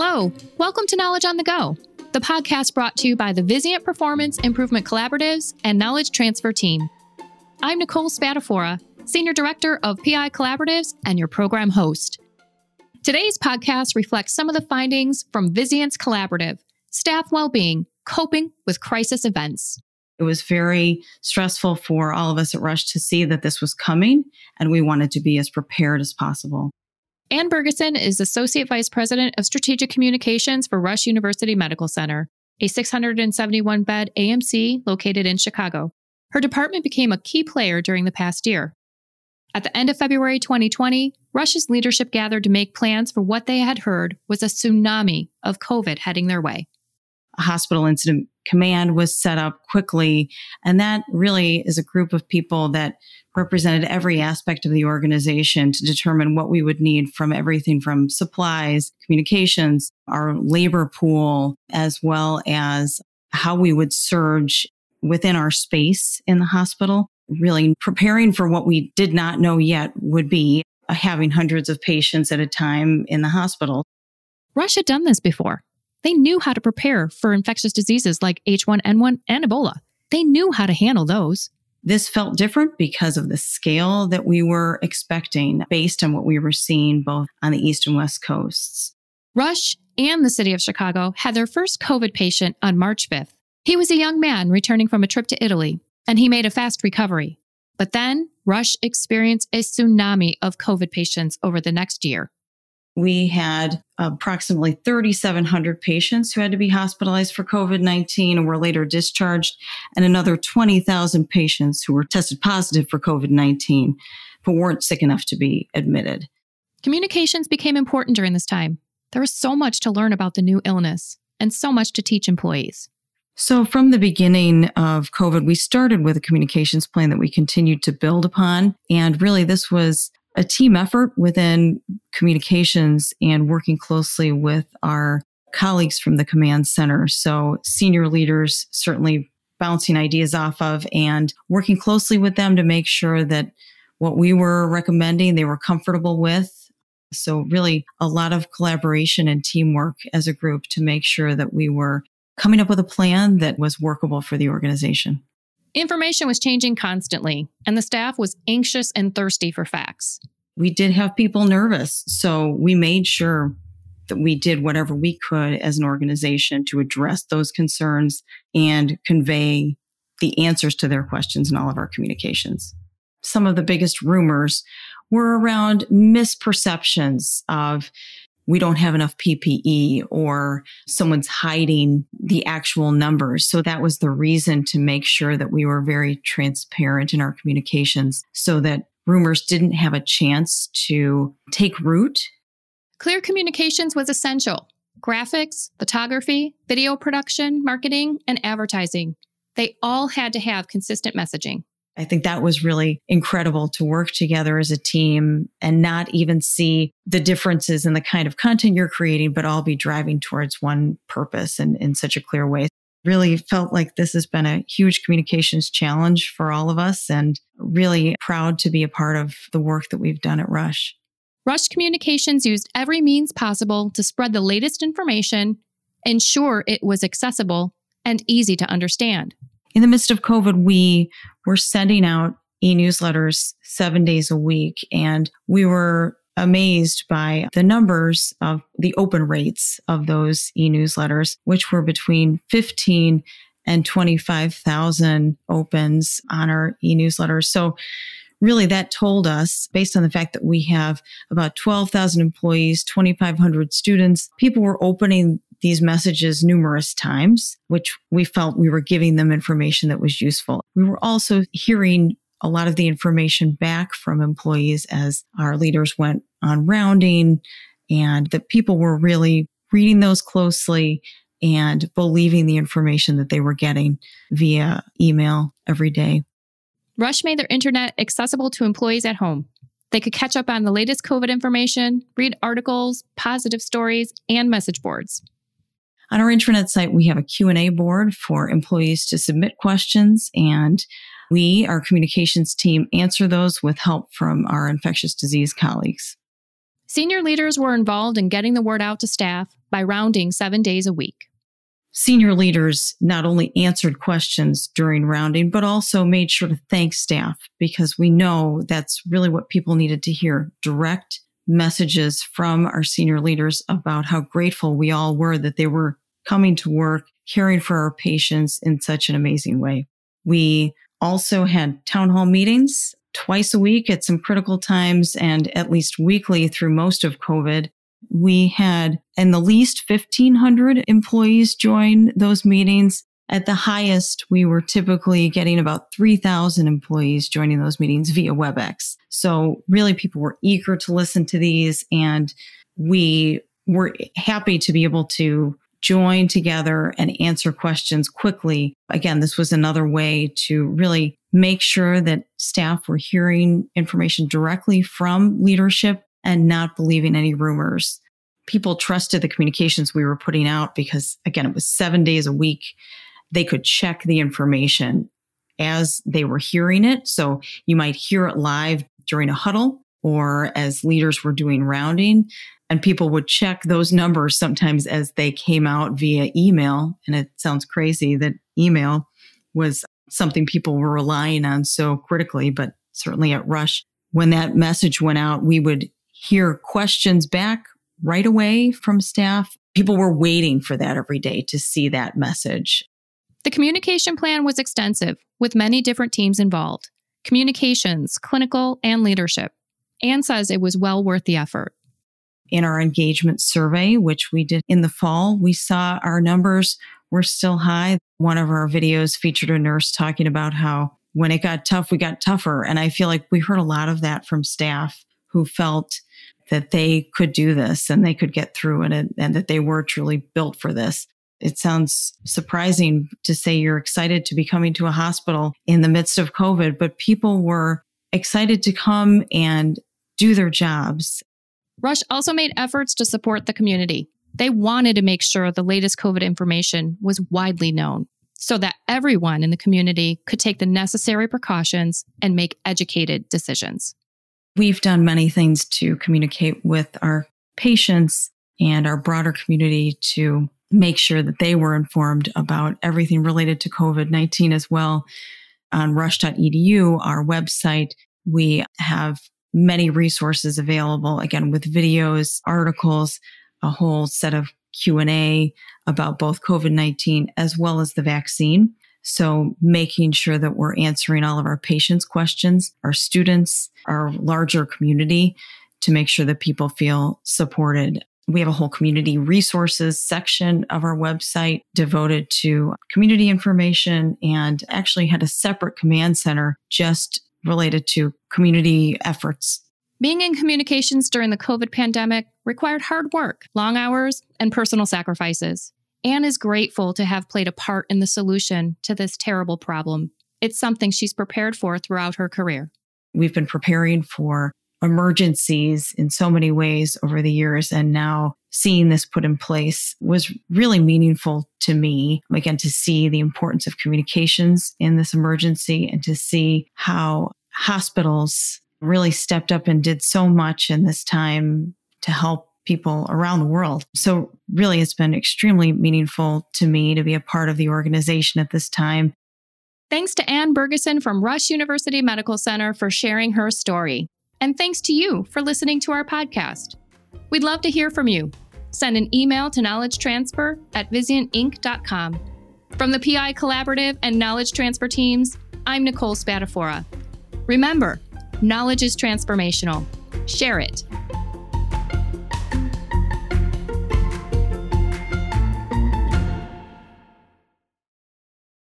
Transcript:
Hello, welcome to Knowledge on the Go, the podcast brought to you by the Vizient Performance Improvement Collaboratives and Knowledge Transfer Team. I'm Nicole Spatafora, Senior Director of PI Collaboratives and your program host. Today's podcast reflects some of the findings from Vizient's Collaborative, Staff Wellbeing, Coping with Crisis Events. It was very stressful for all of us at Rush to see that this was coming, and we wanted to be as prepared as possible. Anne Bergeson is Associate Vice President of Strategic Communications for Rush University Medical Center, a 671 bed AMC located in Chicago. Her department became a key player during the past year. At the end of February 2020, Rush's leadership gathered to make plans for what they had heard was a tsunami of COVID heading their way. A hospital incident command was set up quickly. And that really is a group of people that represented every aspect of the organization to determine what we would need from everything from supplies, communications, our labor pool, as well as how we would surge within our space in the hospital. Really preparing for what we did not know yet would be having hundreds of patients at a time in the hospital. Rush had done this before. They knew how to prepare for infectious diseases like H1N1 and Ebola. They knew how to handle those. This felt different because of the scale that we were expecting based on what we were seeing both on the East and West coasts. Rush and the city of Chicago had their first COVID patient on March 5th. He was a young man returning from a trip to Italy, and he made a fast recovery. But then Rush experienced a tsunami of COVID patients over the next year we had approximately 3,700 patients who had to be hospitalized for COVID 19 and were later discharged, and another 20,000 patients who were tested positive for COVID 19 but weren't sick enough to be admitted. Communications became important during this time. There was so much to learn about the new illness and so much to teach employees. So, from the beginning of COVID, we started with a communications plan that we continued to build upon. And really, this was a team effort within communications and working closely with our colleagues from the command center. So senior leaders certainly bouncing ideas off of and working closely with them to make sure that what we were recommending they were comfortable with. So really a lot of collaboration and teamwork as a group to make sure that we were coming up with a plan that was workable for the organization. Information was changing constantly, and the staff was anxious and thirsty for facts. We did have people nervous, so we made sure that we did whatever we could as an organization to address those concerns and convey the answers to their questions in all of our communications. Some of the biggest rumors were around misperceptions of we don't have enough PPE or someone's hiding the actual numbers. So that was the reason to make sure that we were very transparent in our communications so that rumors didn't have a chance to take root. Clear communications was essential. Graphics, photography, video production, marketing, and advertising. They all had to have consistent messaging. I think that was really incredible to work together as a team and not even see the differences in the kind of content you're creating, but all be driving towards one purpose and in such a clear way. Really felt like this has been a huge communications challenge for all of us and really proud to be a part of the work that we've done at Rush. Rush Communications used every means possible to spread the latest information, ensure it was accessible and easy to understand in the midst of COVID, we were sending out e newsletters seven days a week, and we were amazed by the numbers of the open rates of those e newsletters, which were between 15 and 25,000 opens on our e newsletters. So, really, that told us, based on the fact that we have about 12,000 employees, 2,500 students, people were opening these messages numerous times, which we felt we were giving them information that was useful. We were also hearing a lot of the information back from employees as our leaders went on rounding and that people were really reading those closely and believing the information that they were getting via email every day. Rush made their intranet accessible to employees at home. They could catch up on the latest COVID information, read articles, positive stories, and message boards. On our intranet site, we have a Q&A board for employees to submit questions and we, our communications team, answer those with help from our infectious disease colleagues. Senior leaders were involved in getting the word out to staff by rounding seven days a week. Senior leaders not only answered questions during rounding, but also made sure to thank staff because we know that's really what people needed to hear direct messages from our senior leaders about how grateful we all were that they were coming to work, caring for our patients in such an amazing way. We also had town hall meetings twice a week at some critical times and at least weekly through most of COVID. We had in the least 1500 employees join those meetings. At the highest, we were typically getting about 3000 employees joining those meetings via WebEx. So really people were eager to listen to these and we were happy to be able to join together and answer questions quickly. Again, this was another way to really make sure that staff were hearing information directly from leadership and not believing any rumors. People trusted the communications we were putting out because, again, it was seven days a week. They could check the information as they were hearing it. So you might hear it live during a huddle or as leaders were doing rounding and people would check those numbers sometimes as they came out via email. And it sounds crazy that email was something people were relying on so critically, but certainly at Rush, when that message went out, we would hear questions back right away from staff. People were waiting for that every day to see that message. The communication plan was extensive with many different teams involved communications, clinical, and leadership. Anne says it was well worth the effort in our engagement survey, which we did in the fall, we saw our numbers were still high. One of our videos featured a nurse talking about how when it got tough, we got tougher. And I feel like we heard a lot of that from staff who felt that they could do this and they could get through it and, and that they were truly built for this. It sounds surprising to say you're excited to be coming to a hospital in the midst of COVID, but people were excited to come and do their jobs Rush also made efforts to support the community. They wanted to make sure the latest COVID information was widely known so that everyone in the community could take the necessary precautions and make educated decisions. We've done many things to communicate with our patients and our broader community to make sure that they were informed about everything related to COVID 19 as well. On rush.edu, our website, we have many resources available again with videos articles a whole set of q&a about both covid-19 as well as the vaccine so making sure that we're answering all of our patients questions our students our larger community to make sure that people feel supported we have a whole community resources section of our website devoted to community information and actually had a separate command center just related to community efforts. Being in communications during the COVID pandemic required hard work, long hours, and personal sacrifices. Anne is grateful to have played a part in the solution to this terrible problem. It's something she's prepared for throughout her career. We've been preparing for emergencies in so many ways over the years. And now seeing this put in place was really meaningful to me. Again, to see the importance of communications in this emergency and to see how hospitals really stepped up and did so much in this time to help people around the world. So really it's been extremely meaningful to me to be a part of the organization at this time. Thanks to Anne Bergeson from Rush University Medical Center for sharing her story. And thanks to you for listening to our podcast. We'd love to hear from you. Send an email to knowledge transfer at vizientinc.com. From the PI Collaborative and Knowledge Transfer teams, I'm Nicole Spatafora. Remember, knowledge is transformational. Share it